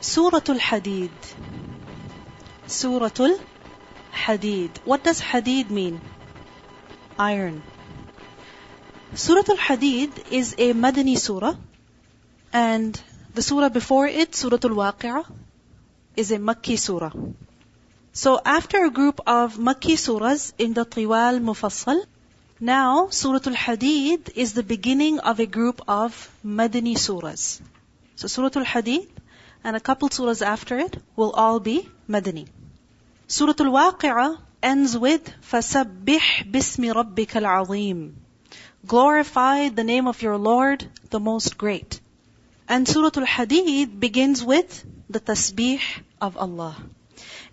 Surah Al-Hadid. Surah Al-Hadid. What does Hadid mean? Iron. Surah Al-Hadid is a Madani surah and the surah before it, Surah Al-Waqi'ah, is a Makki surah. So after a group of Makki surahs in the Tiwal Mufassal, now Surah Al-Hadid is the beginning of a group of Madani surahs. So Surah Al-Hadid and a couple surahs after it will all be Madani. Surah Al-Waqi'ah ends with فَسَبِّحْ بِاسْمِ رَبِّكَ الْعَظِيمِ Glorify the name of your Lord, the most great. And Surah Al-Hadid begins with the tasbih of Allah.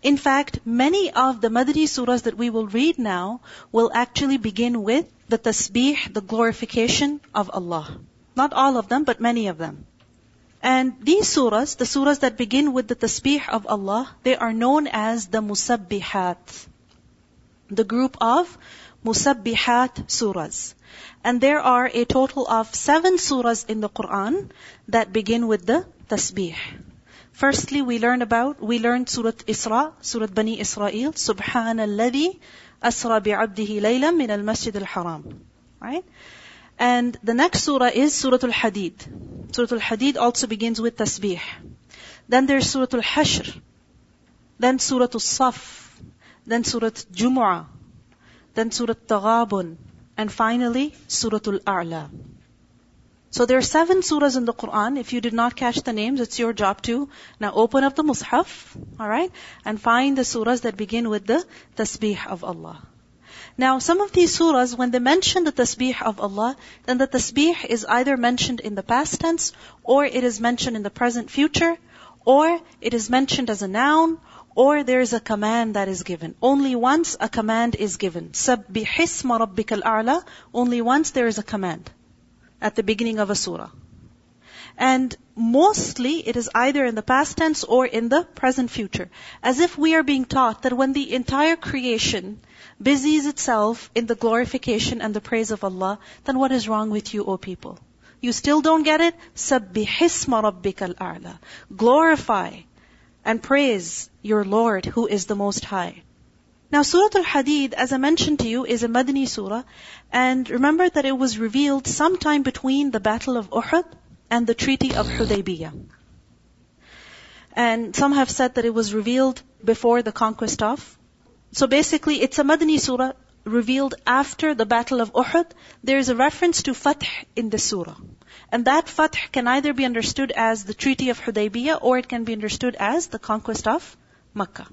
In fact, many of the Madani surahs that we will read now will actually begin with the tasbih, the glorification of Allah. Not all of them, but many of them. And these surahs, the surahs that begin with the tasbih of Allah, they are known as the musabbihat. The group of musabbihat surahs. And there are a total of seven surahs in the Quran that begin with the tasbih. Firstly, we learn about, we learned Surah Isra, Surah Bani Israel, Subhanalladhi asra bi'abdihi laylan min al-masjid al-haram. Right? And the next surah is Surah Al-Hadid. Surah Al-Hadid also begins with tasbih. Then there's Surah Al-Hashr. Then Surah Al-Saf. Then Surah Jumu'ah. Then Surah Taghabun. And finally, Surah Al-A'la. So there are seven surahs in the Quran. If you did not catch the names, it's your job to now open up the Mus'haf, alright, and find the surahs that begin with the tasbih of Allah. Now, some of these surahs, when they mention the tasbih of Allah, then the tasbih is either mentioned in the past tense, or it is mentioned in the present future, or it is mentioned as a noun, or there is a command that is given. Only once a command is given. Sabbihisma rabbikal a'la. Only once there is a command at the beginning of a surah. And mostly it is either in the past tense or in the present future. As if we are being taught that when the entire creation busies itself in the glorification and the praise of Allah, then what is wrong with you, O people? You still don't get it? Sabbihisma rabbikal a'la. Glorify and praise your Lord who is the most high. Now Surah Al-Hadid, as I mentioned to you, is a Madani surah. And remember that it was revealed sometime between the Battle of Uhud and the Treaty of Hudaybiyah. And some have said that it was revealed before the conquest of. So basically, it's a Madani surah revealed after the Battle of Uhud. There is a reference to Fath in the surah. And that Fath can either be understood as the Treaty of Hudaybiyah or it can be understood as the conquest of Makkah.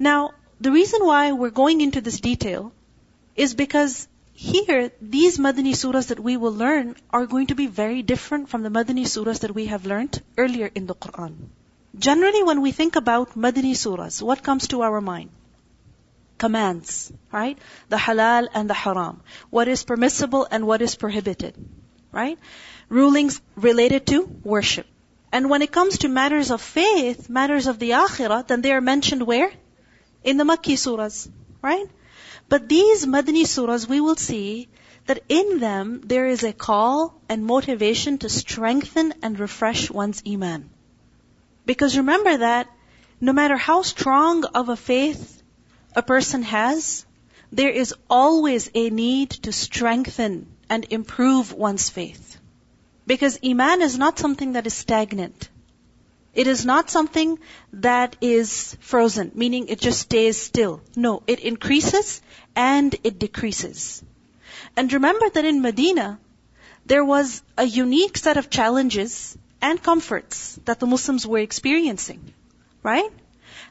Now, the reason why we're going into this detail is because here, these Madani surahs that we will learn are going to be very different from the Madani surahs that we have learned earlier in the Quran. Generally, when we think about Madani surahs, what comes to our mind? Commands, right? The halal and the haram. What is permissible and what is prohibited, right? Rulings related to worship. And when it comes to matters of faith, matters of the akhirah, then they are mentioned where? in the Makki surahs, right? But these Madani surahs, we will see that in them there is a call and motivation to strengthen and refresh one's iman. Because remember that no matter how strong of a faith a person has, there is always a need to strengthen and improve one's faith. Because iman is not something that is stagnant. It is not something that is frozen, meaning it just stays still. No, it increases and it decreases. And remember that in Medina, there was a unique set of challenges and comforts that the Muslims were experiencing. Right?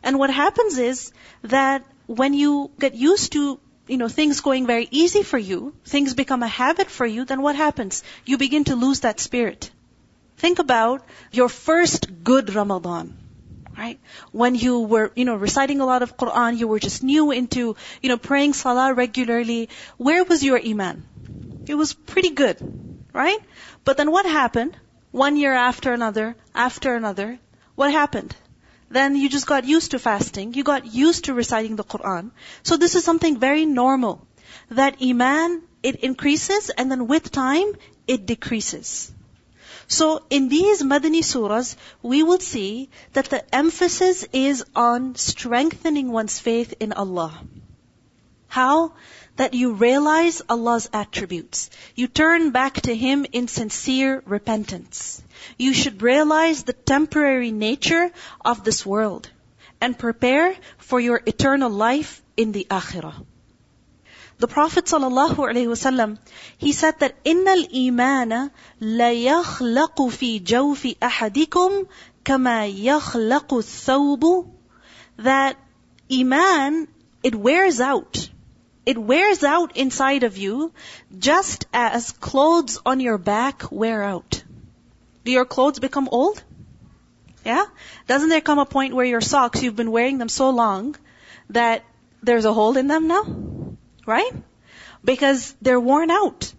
And what happens is that when you get used to you know, things going very easy for you, things become a habit for you, then what happens? You begin to lose that spirit. Think about your first good Ramadan. Right? When you were, you know, reciting a lot of Quran, you were just new into, you know, praying salah regularly. Where was your iman? It was pretty good. Right? But then what happened? One year after another, after another, what happened? Then you just got used to fasting. You got used to reciting the Quran. So this is something very normal. That iman, it increases and then with time, it decreases. So in these Madani surahs, we will see that the emphasis is on strengthening one's faith in Allah. How? That you realize Allah's attributes. You turn back to Him in sincere repentance. You should realize the temporary nature of this world and prepare for your eternal life in the akhirah. The Prophet ﷺ, he said that imana la yakhlaqu fi jawfi ahadikum kama yakhlaqu thawbu that iman it wears out. It wears out inside of you just as clothes on your back wear out. Do your clothes become old? Yeah? Doesn't there come a point where your socks, you've been wearing them so long that there's a hole in them now? Right? Because they're worn out.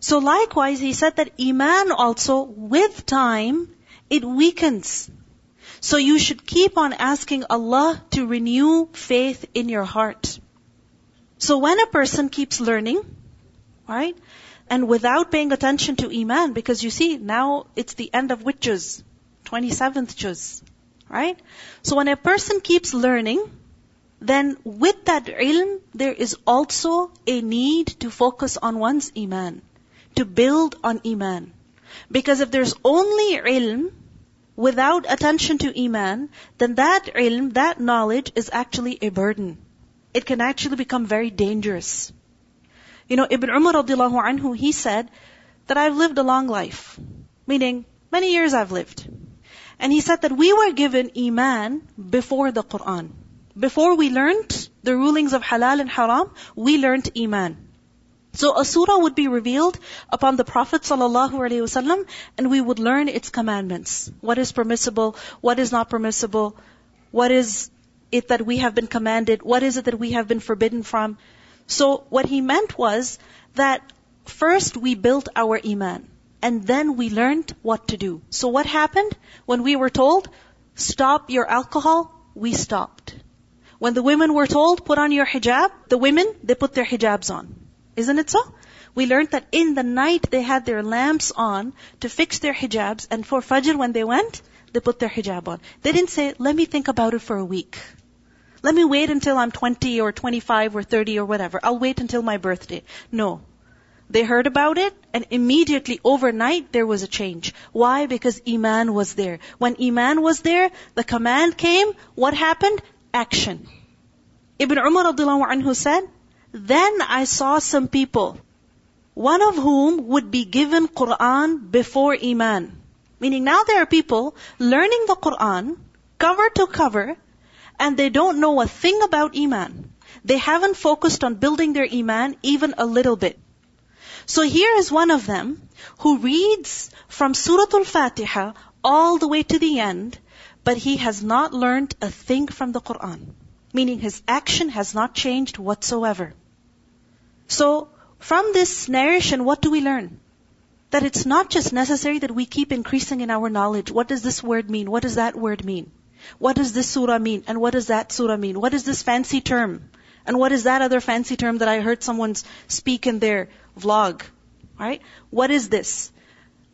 So likewise, he said that Iman also, with time, it weakens. So you should keep on asking Allah to renew faith in your heart. So when a person keeps learning, right, and without paying attention to Iman, because you see, now it's the end of which juz? 27th juz, right? So when a person keeps learning, then with that ilm, there is also a need to focus on one's iman, to build on iman. Because if there's only ilm without attention to iman, then that ilm, that knowledge is actually a burden. It can actually become very dangerous. You know, Ibn Umar radiallahu anhu, he said that I've lived a long life. Meaning, many years I've lived. And he said that we were given iman before the Quran. Before we learned the rulings of halal and haram, we learned iman. So a surah would be revealed upon the Prophet ﷺ and we would learn its commandments. What is permissible, what is not permissible, what is it that we have been commanded, what is it that we have been forbidden from. So what he meant was that first we built our iman and then we learned what to do. So what happened when we were told, stop your alcohol, we stopped. When the women were told, put on your hijab, the women, they put their hijabs on. Isn't it so? We learned that in the night they had their lamps on to fix their hijabs and for Fajr when they went, they put their hijab on. They didn't say, let me think about it for a week. Let me wait until I'm 20 or 25 or 30 or whatever. I'll wait until my birthday. No. They heard about it and immediately overnight there was a change. Why? Because Iman was there. When Iman was there, the command came, what happened? Action. Ibn Umar anhu said, Then I saw some people, one of whom would be given Quran before Iman. Meaning now there are people learning the Quran, cover to cover, and they don't know a thing about Iman. They haven't focused on building their Iman even a little bit. So here is one of them who reads from Surah Al-Fatiha all the way to the end, but he has not learned a thing from the Quran. Meaning his action has not changed whatsoever. So, from this narration, what do we learn? That it's not just necessary that we keep increasing in our knowledge. What does this word mean? What does that word mean? What does this surah mean? And what does that surah mean? What is this fancy term? And what is that other fancy term that I heard someone speak in their vlog? Right? What is this?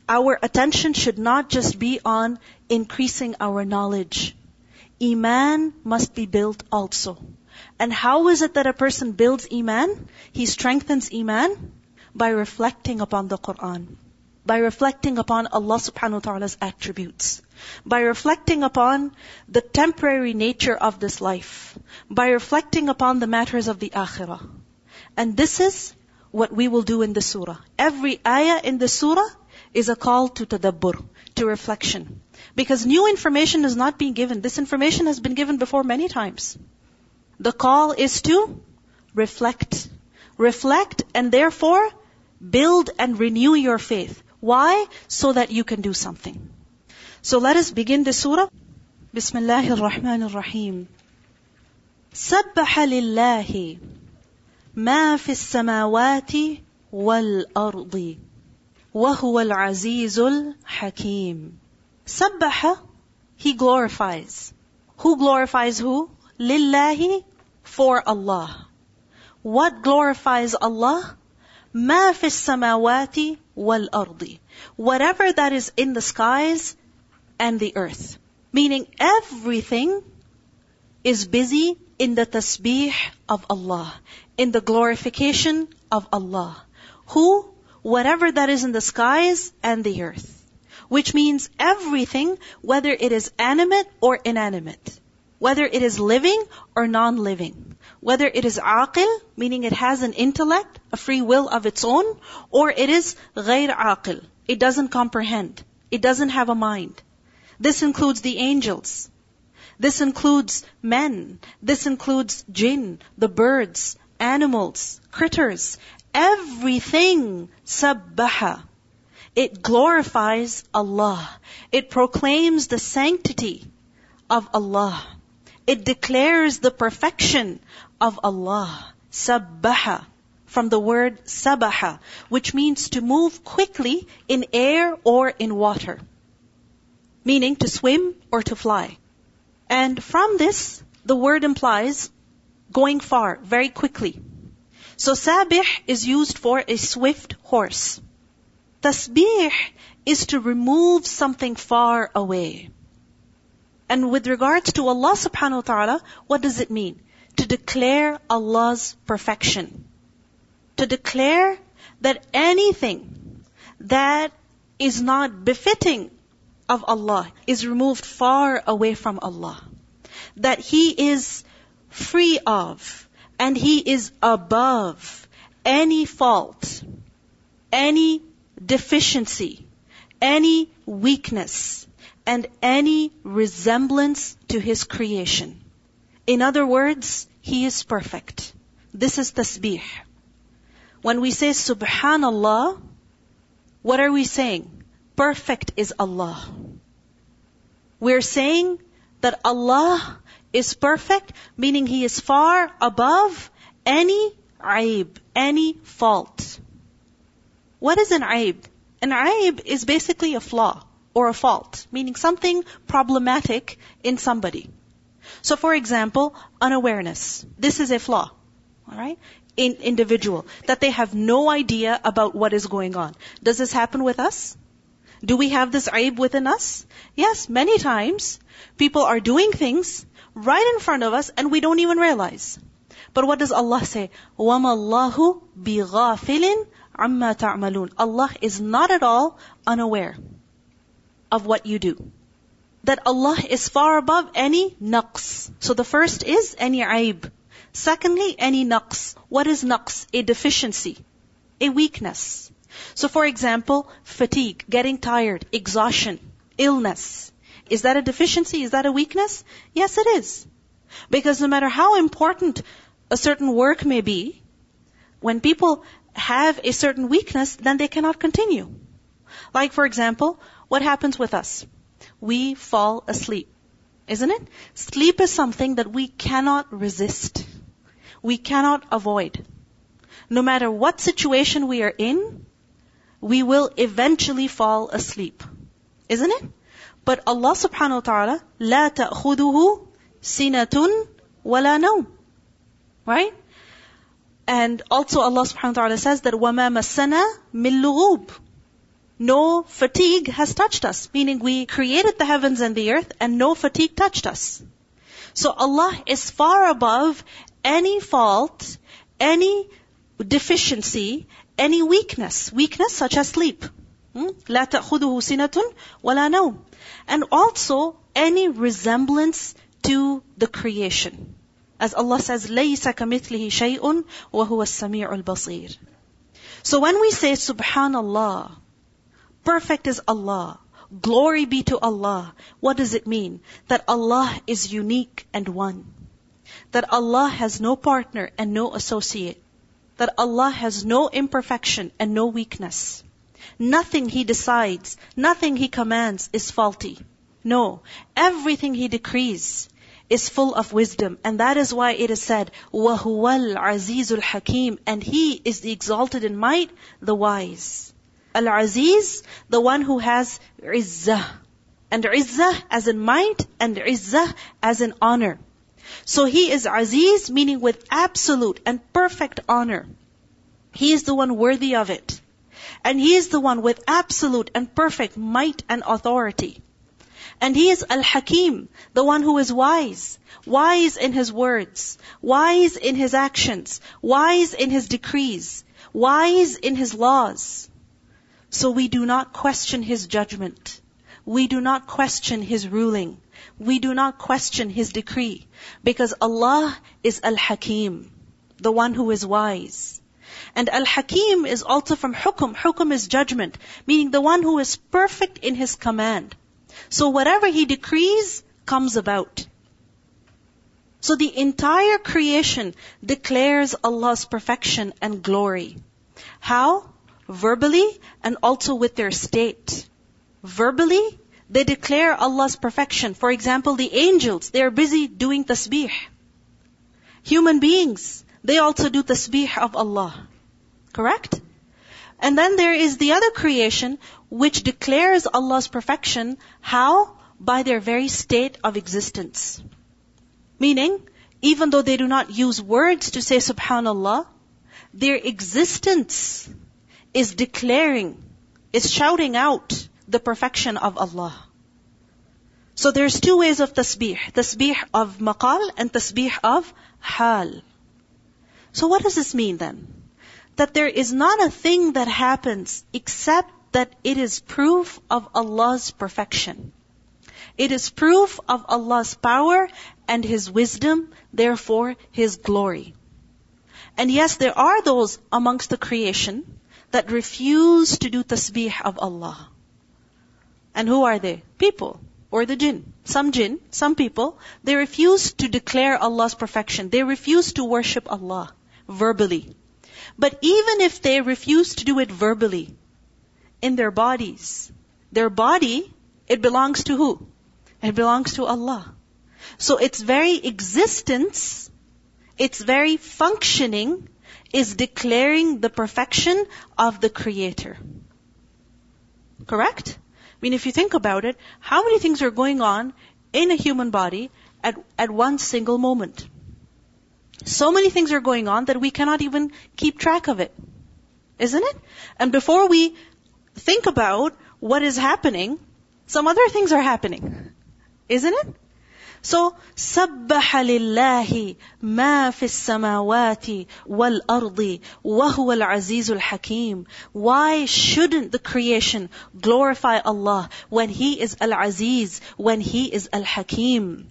Our attention should not just be on increasing our knowledge. Iman must be built also. And how is it that a person builds Iman? He strengthens Iman by reflecting upon the Quran. By reflecting upon Allah subhanahu wa ta'ala's attributes. By reflecting upon the temporary nature of this life. By reflecting upon the matters of the akhirah. And this is what we will do in the surah. Every ayah in the surah is a call to tadabbur, to reflection. Because new information is not being given. This information has been given before many times. The call is to reflect. Reflect and therefore build and renew your faith. Why? So that you can do something. So let us begin the surah. Bismillah ar-Rahman ar-Rahim. سبح لله ما في السماوات والأرض وهو العزيز الحكيم سبح he glorifies who glorifies who لله for Allah what glorifies Allah ما في السماوات وَالْأَرْضِ Whatever that is in the skies and the earth. Meaning everything is busy in the tasbih of Allah, in the glorification of Allah. Who? Whatever that is in the skies and the earth. Which means everything, whether it is animate or inanimate. Whether it is living or non-living. Whether it is aqil, meaning it has an intellect, a free will of its own, or it is غير aqil. It doesn't comprehend. It doesn't have a mind. This includes the angels. This includes men. This includes jinn, the birds, animals, critters. Everything sabbaha. It glorifies Allah. It proclaims the sanctity of Allah. It declares the perfection of Allah. Sabbaha. From the word sabaha, which means to move quickly in air or in water meaning to swim or to fly. And from this, the word implies going far, very quickly. So sabih is used for a swift horse. Tasbih is to remove something far away. And with regards to Allah subhanahu wa ta'ala, what does it mean? To declare Allah's perfection. To declare that anything that is not befitting of Allah is removed far away from Allah. That He is free of and He is above any fault, any deficiency, any weakness, and any resemblance to His creation. In other words, He is perfect. This is tasbih. When we say subhanallah, what are we saying? perfect is Allah. We're saying that Allah is perfect, meaning He is far above any aib, any fault. What is an aib? An aib is basically a flaw or a fault, meaning something problematic in somebody. So for example, unawareness. This is a flaw. Alright? In individual. That they have no idea about what is going on. Does this happen with us? Do we have this aib within us? Yes, many times people are doing things right in front of us and we don't even realize. But what does Allah say? وَمَا اللَّهُ بِغَافِلٍ عَمَّا تَعْمَلُونَ Allah is not at all unaware of what you do. That Allah is far above any naqs. So the first is any aib. Secondly, any naqs. What is naqs? A deficiency. A weakness. So for example, fatigue, getting tired, exhaustion, illness. Is that a deficiency? Is that a weakness? Yes, it is. Because no matter how important a certain work may be, when people have a certain weakness, then they cannot continue. Like for example, what happens with us? We fall asleep. Isn't it? Sleep is something that we cannot resist. We cannot avoid. No matter what situation we are in, we will eventually fall asleep. Isn't it? But Allah subhanahu wa ta'ala, لا تأخذه سنة ولا نوم. Right? And also Allah subhanahu wa ta'ala says that وَمَا مَسَّنَا مِن لُغُوبٍ No fatigue has touched us. Meaning we created the heavens and the earth and no fatigue touched us. So Allah is far above any fault, any deficiency, any weakness, weakness such as sleep. لا تأخذه سنة ولا نوم. And also any resemblance to the creation. As Allah says, لَيْسَ كَمِثْلِهِ شَيْءٌ وَهُوَ السَّمِيعُ الْبَصِيرُ So when we say Subhanallah, perfect is Allah, glory be to Allah, what does it mean? That Allah is unique and one. That Allah has no partner and no associate that Allah has no imperfection and no weakness. Nothing He decides, nothing He commands is faulty. No, everything He decrees is full of wisdom. And that is why it is said, وَهُوَ الْعَزِيزُ الْحَكِيمُ And He is the exalted in might, the wise. Al-Aziz, the one who has izzah. And izzah as in might, and izzah as in honor. So he is Aziz, meaning with absolute and perfect honor. He is the one worthy of it. And He is the one with absolute and perfect might and authority. And He is Al-Hakim, the one who is wise. Wise in His words. Wise in His actions. Wise in His decrees. Wise in His laws. So we do not question His judgment. We do not question His ruling. We do not question His decree. Because Allah is Al-Hakim, the one who is wise. And Al-Hakim is also from Hukum. Hukum is judgment, meaning the one who is perfect in His command. So whatever He decrees comes about. So the entire creation declares Allah's perfection and glory. How? Verbally and also with their state. Verbally, they declare Allah's perfection. For example, the angels, they are busy doing tasbih. Human beings, they also do tasbih of Allah. Correct? And then there is the other creation which declares Allah's perfection. How? By their very state of existence. Meaning, even though they do not use words to say subhanallah, their existence is declaring, is shouting out the perfection of Allah. So there's two ways of tasbih. Tasbih of maqal and tasbih of hal. So what does this mean then? That there is not a thing that happens except that it is proof of Allah's perfection. It is proof of Allah's power and His wisdom, therefore His glory. And yes, there are those amongst the creation that refuse to do tasbih of Allah. And who are they? People or the jinn. Some jinn, some people, they refuse to declare Allah's perfection. They refuse to worship Allah verbally. But even if they refuse to do it verbally, in their bodies, their body, it belongs to who? It belongs to Allah. So its very existence, its very functioning is declaring the perfection of the Creator. Correct? I mean, if you think about it, how many things are going on in a human body at, at one single moment? So many things are going on that we cannot even keep track of it. Isn't it? And before we think about what is happening, some other things are happening. Isn't it? So, سبح لله ما في السماوات والأرض وهو العزيز الحكيم. Why shouldn't the creation glorify Allah when He is Al-Aziz, when He is Al-Hakim?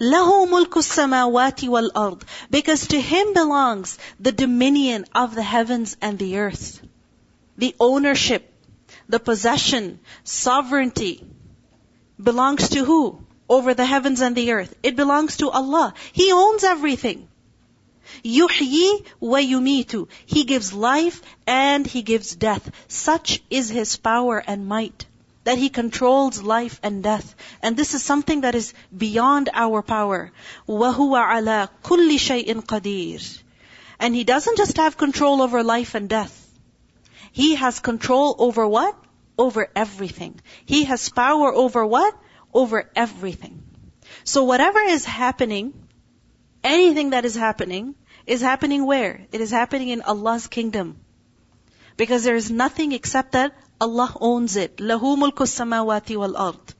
له ملك السماوات والأرض because to Him belongs the dominion of the heavens and the earth. The ownership, the possession, sovereignty belongs to who? over the heavens and the earth. It belongs to Allah. He owns everything. Yuhyi wa yumitu. He gives life and He gives death. Such is His power and might. That He controls life and death. And this is something that is beyond our power. وَهُوَ عَلَى كُلِّ شَيْءٍ قَدِيرٍ And He doesn't just have control over life and death. He has control over what? Over everything. He has power over what? over everything. So whatever is happening, anything that is happening, is happening where? It is happening in Allah's kingdom. Because there is nothing except that Allah owns it. lahu mulku samawati wal ard.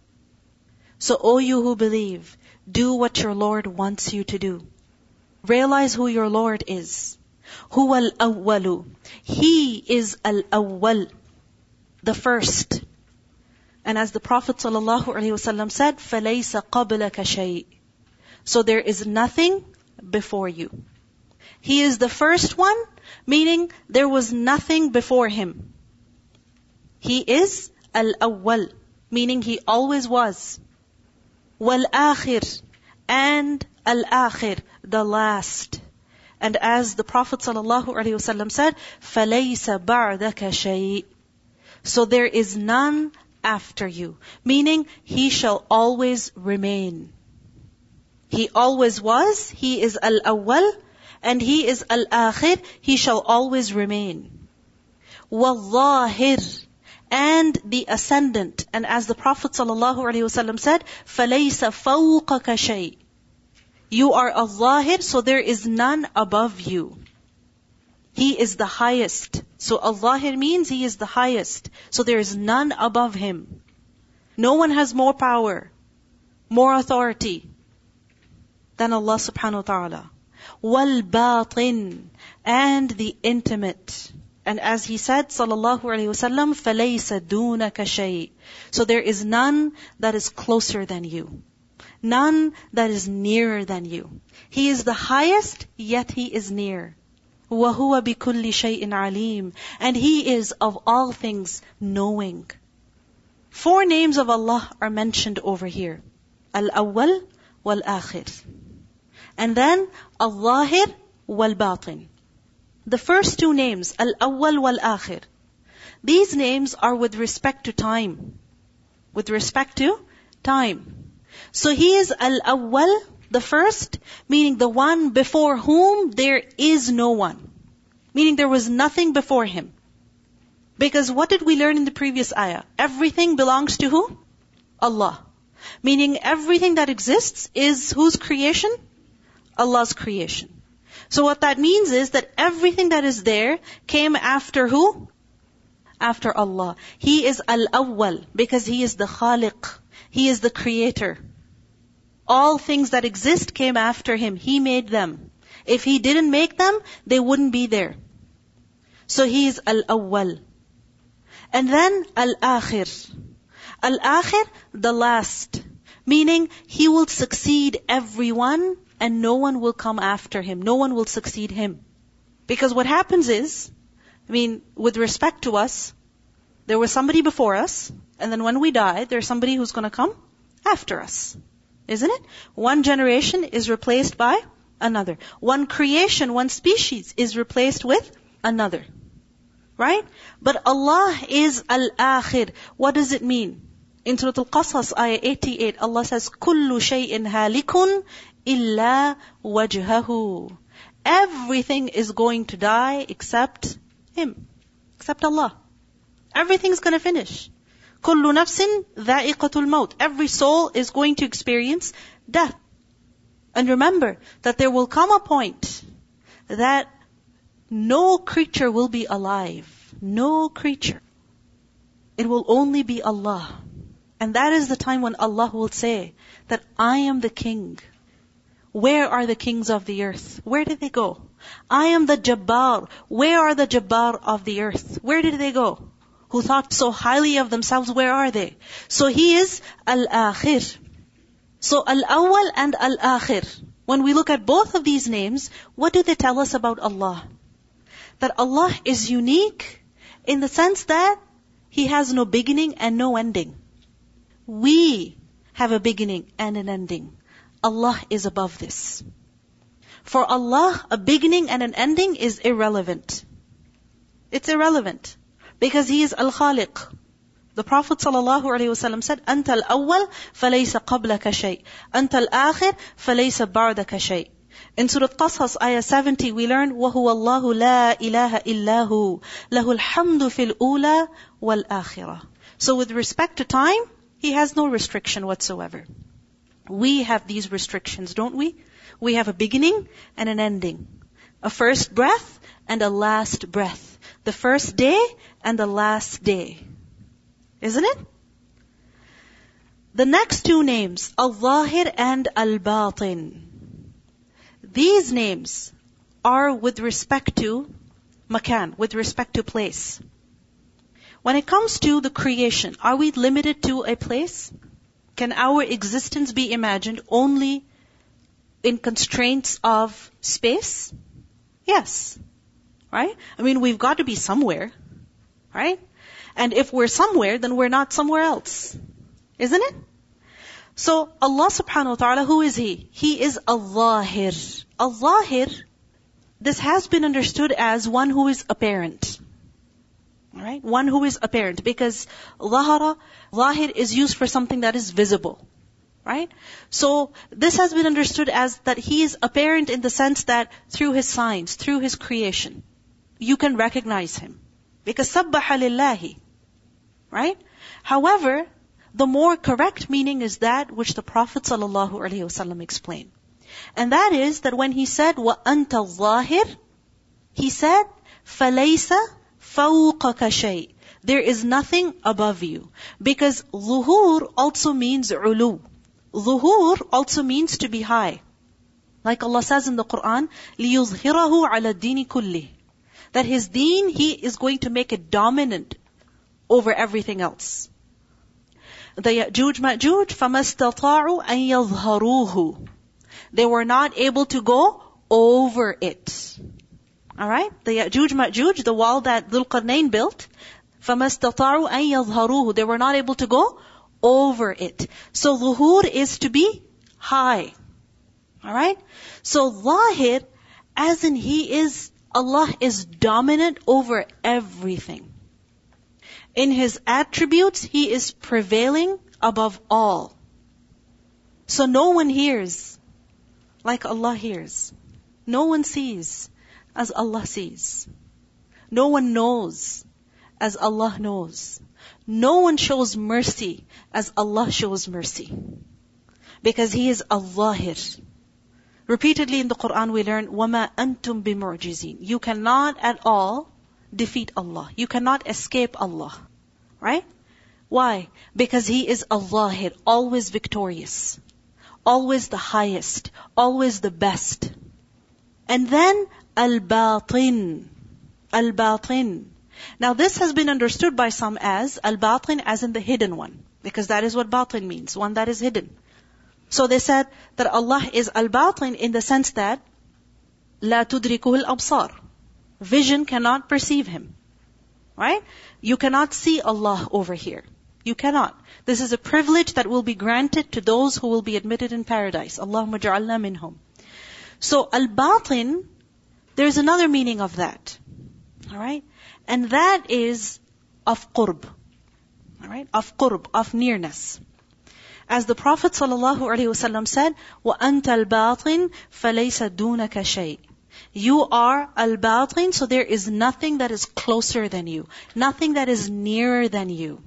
So O you who believe, do what your Lord wants you to do. Realize who your Lord is. Huwa al-awwalu. He is al-awwal. The first. And as the Prophet ﷺ said, فَلَيْسَ قَبْلَكَ شَيْءٍ So there is nothing before you. He is the first one, meaning there was nothing before him. He is al-awwal, meaning he always was. Wal-akhir, and al-akhir, the last. And as the Prophet ﷺ said, فَلَيْسَ بَعْدَكَ شَيْءٍ So there is none after you. Meaning, He shall always remain. He always was, He is al-awwal, and He is al-akhir, He shall always remain. Wallahir, and the ascendant. And as the Prophet ﷺ said, فَلَيْسَ فَوْقَكَ شَيْءٍ You are al-zahir, so there is none above you. He is the highest. So Allah means He is the highest. So there is none above Him. No one has more power, more authority than Allah subhanahu wa ta'ala. وَالْبَاطِن And the intimate. And as he said, sallallahu alayhi wasallam, فَلَيْسَ دُونَكَ شَيْءٍ So there is none that is closer than you. None that is nearer than you. He is the highest, yet he is near. وَهُوَ بِكُلِّ شَيْءٍ عَلِيمٍ And he is of all things knowing. Four names of Allah are mentioned over here. Al-awwal wal-akhir. And then Al-zahir wal-batin. The first two names, Al-Awwal wal-Akhir, these names are with respect to time. With respect to time. So he is Al-Awwal, the first, meaning the one before whom there is no one. Meaning there was nothing before him. Because what did we learn in the previous ayah? Everything belongs to who? Allah. Meaning everything that exists is whose creation? Allah's creation. So what that means is that everything that is there came after who? After Allah. He is Al-Awwal because He is the Khaliq. He is the Creator. All things that exist came after Him. He made them. If He didn't make them, they wouldn't be there. So He is Al-Awwal. And then Al-Akhir. Al-Akhir, the last. Meaning, He will succeed everyone and no one will come after him. No one will succeed him. Because what happens is, I mean, with respect to us, there was somebody before us, and then when we die, there's somebody who's gonna come after us. Isn't it? One generation is replaced by another. One creation, one species is replaced with another. Right? But Allah is Al-Akhir. What does it mean? In Surah Al-Qasas, ayah 88, Allah says, كُلُّ شَيْءٍ هَالِكٌ illa wajhahu. Everything is going to die except Him. Except Allah. Everything's gonna finish. كل نفس ذائقة الموت. Every soul is going to experience death. And remember that there will come a point that no creature will be alive. No creature. It will only be Allah. And that is the time when Allah will say that I am the king. where are the kings of the earth? Where did they go? I am the Jabbar. Where are the Jabbar of the earth? Where did they go? Who thought so highly of themselves, where are they? So he is Al-Akhir. So Al-Awwal and Al-Akhir. When we look at both of these names, what do they tell us about Allah? That Allah is unique in the sense that He has no beginning and no ending. We have a beginning and an ending. Allah is above this. For Allah, a beginning and an ending is irrelevant. It's irrelevant. Because He is Al-Khaliq. The Prophet ﷺ said, أنت الأول فليس قبلك شيء. أنت الآخر فليس بعدك شيء. In Surah Qasas, ayah 70, we learn, وَهُوَ اللَّهُ لَا إِلَهَ إِلَّا هُ لَهُ الْحَمْدُ فِي الْأُولَى وَالْآخِرَةِ So with respect to time, He has no restriction whatsoever. We have these restrictions, don't we? We have a beginning and an ending. A first breath and a last breath. The first day and the last day. Isn't it? The next two names, Al-Zahir and Al-Batin. These names are with respect to makan, with respect to place. When it comes to the creation, are we limited to a place? Can our existence be imagined only in constraints of space? Yes. Right? I mean, we've got to be somewhere. Right? And if we're somewhere, then we're not somewhere else. Isn't it? So Allah subhanahu wa ta'ala, who is He? He is Al-Zahir. Al-Zahir, this has been understood as one who is apparent. Right? One who is apparent. Because zahara, zahir is used for something that is visible. Right? So this has been understood as that he is apparent in the sense that through his signs, through his creation, you can recognize him. Because sabbaha lillahi. Right? However, the more correct meaning is that which the Prophet wasallam explained. And that is that when he said, وَأَنْتَ الظَّاهِرِ He said, فَلَيْسَ فَوْقَكَ شَيْءٍ There is nothing above you. Because ظهور also means ulu. ظهور also means to be high. Like Allah says in the Quran, لِيُظْهِرَهُ عَلَى الدِّينِ كُلِّهِ That His deen, He is going to make it dominant over everything else. The Ya'juj Ma'juj, فَمَسْتَطَاعُوا أَن يَظْهَرُوهُ They were not able to go over it. Alright? The Ya'juj Ma'juj, the wall that Dhul built, فَمَسْتَطَاعُوا أَن يَظْهَرُوهُ They were not able to go over it. So zuhur is to be high. Alright? So zahir, as in He is, Allah is dominant over everything. In His attributes, He is prevailing above all. So no one hears like Allah hears. No one sees as Allah sees. No one knows as Allah knows. No one shows mercy as Allah shows mercy. Because He is Al-Zahir. Repeatedly in the Quran we learn, وَمَا أَنْتُمْ بِمُعْجِزِينَ You cannot at all defeat Allah. You cannot escape Allah. Right? Why? Because He is Al-Zahir, always victorious. Always the highest. Always the best. And then al-batin. Al-batin. Now this has been understood by some as al-batin as in the hidden one. Because that is what batin means, one that is hidden. So they said that Allah is al-batin in the sense that la tudrikul al-absar. Vision cannot perceive Him. Right? You cannot see Allah over here. You cannot. This is a privilege that will be granted to those who will be admitted in paradise. Allahumma ja'alna minhum. So al-batin, there's another meaning of that. Alright? And that is of qurb. Alright? Of qurb, of nearness. As the Prophet ﷺ said, وَأَنْتَ الْبَاطِن فَلَيْسَ دُونَكَ شَيْءٍ You are al-batin, so there is nothing that is closer than you. Nothing that is nearer than you.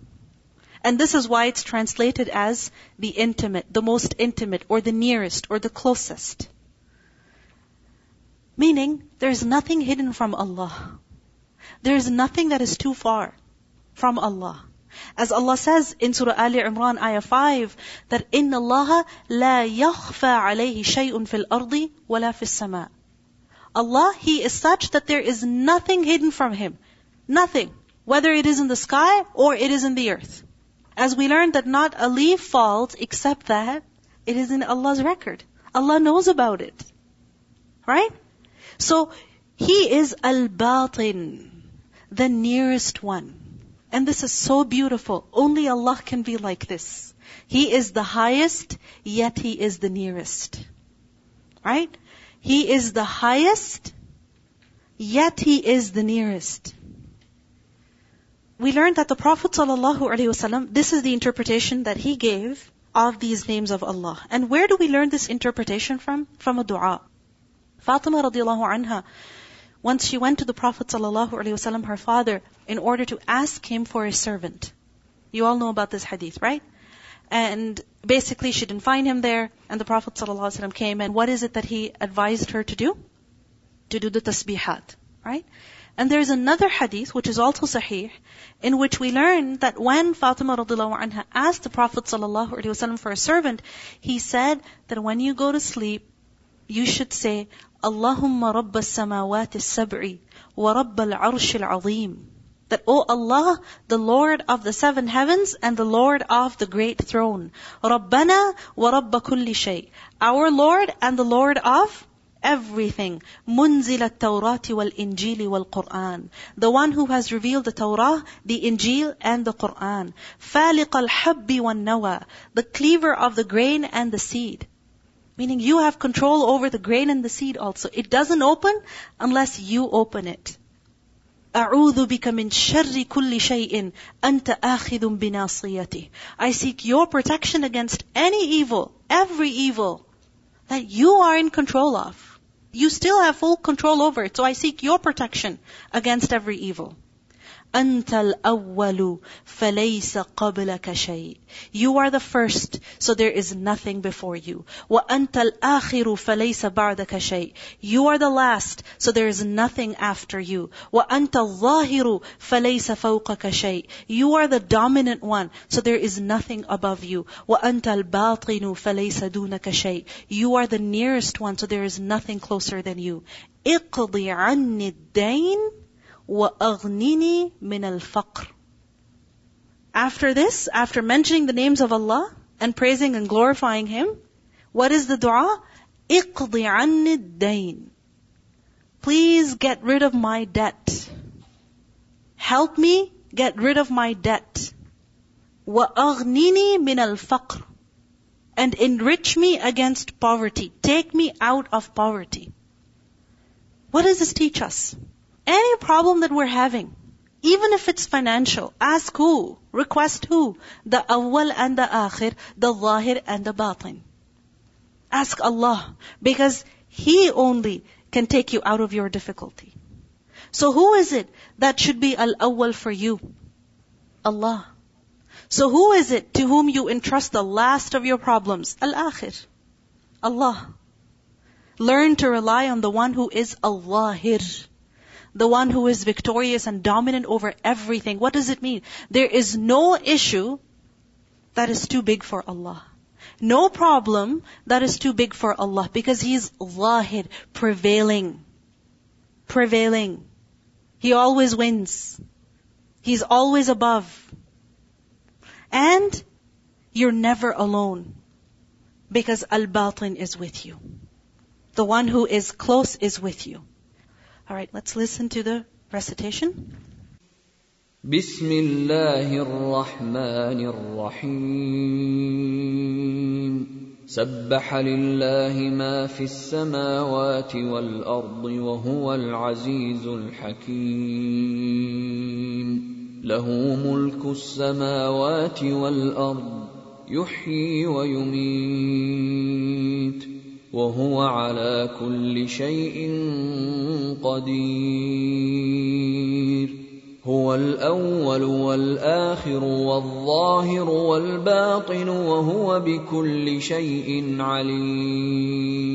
And this is why it's translated as the intimate, the most intimate, or the nearest, or the closest. Meaning, there's nothing hidden from Allah. There's nothing that is too far from Allah. As Allah says in Surah Ali Imran, Ayah 5, that in Allah la yakhfa alayhi shay'un fil ardi wala fis sama. Allah, He is such that there is nothing hidden from Him. Nothing. Whether it is in the sky or it is in the earth. As we learned that not a leaf falls except that it is in Allah's record. Allah knows about it. Right? So, He is al-batin the nearest one. And this is so beautiful. Only Allah can be like this. He is the highest, yet He is the nearest. Right? He is the highest, yet He is the nearest. We learned that the Prophet ﷺ, this is the interpretation that he gave of these names of Allah. And where do we learn this interpretation from? From a dua. Fatima radiallahu anha, once she went to the Prophet ﷺ, her father, in order to ask him for a servant. You all know about this hadith, right? And basically she didn't find him there, and the Prophet ﷺ came, and what is it that he advised her to do? To do the tasbihat, right? And there's another hadith, which is also sahih, in which we learn that when Fatima radiallahu anha asked the Prophet ﷺ for a servant, he said that when you go to sleep, you should say, اللهم رب السماوات السبع ورب العرش العظيم that, O Allah, the Lord of the seven heavens and the Lord of the great throne. رَبَّنَا وَرَبَّ كُلِّ شَيْءٍ Our Lord and the Lord of everything. مُنزِلَ التَّوْرَاةِ وَالْإِنْجِيلِ وَالْقُرْآنِ The one who has revealed the Torah, the Injil, and the Qur'an. فَالِقَ الْحَبِّ وَالنَّوَى The cleaver of the grain and the seed. Meaning you have control over the grain and the seed also. It doesn't open unless you open it. أعوذ بك من شر كل شيء أنت آخذ بناصيته. I seek your protection against any evil, every evil that you are in control of. You still have full control over it, so I seek your protection against every evil. أنت الأول فليس قبلك شيء. You are the first, so there is nothing before you. وأنت الآخر فليس بعدك شيء. You are the last, so there is nothing after you. وأنت الظاهر فليس فوقك شيء. You are the dominant one, so there is nothing above you. وأنت الباطن فليس دونك شيء. You are the nearest one, so there is nothing closer than you. اقضي عني الدين وَأَغْنِنِي مِنَ الْفَقْرِ After this, after mentioning the names of Allah and praising and glorifying Him, what is the dua? اقضي عني الدين. Please get rid of my debt. Help me get rid of my debt. وَأَغْنِنِي مِنَ الْفَقْرِ And enrich me against poverty. Take me out of poverty. What does this teach us? Any problem that we're having, even if it's financial, ask who? Request who? The awwal and the akhir, the zahir and the batin. Ask Allah, because He only can take you out of your difficulty. So who is it that should be al-awwal for you? Allah. So who is it to whom you entrust the last of your problems? Al-akhir. Allah. Learn to rely on the one who is al-zahir the one who is victorious and dominant over everything. What does it mean? There is no issue that is too big for Allah. No problem that is too big for Allah because He is Zahir, prevailing. Prevailing. He always wins. He's always above. And you're never alone because Al-Batin is with you. The one who is close is with you. All right, let's listen to the recitation. بسم الله الرحمن الرحيم سبح لله ما في السماوات والارض وهو العزيز الحكيم له ملك السماوات والارض يحيي ويميت وهو على كل شيء قدير. هو الأول والآخر والظاهر والباطن وهو بكل شيء عليم.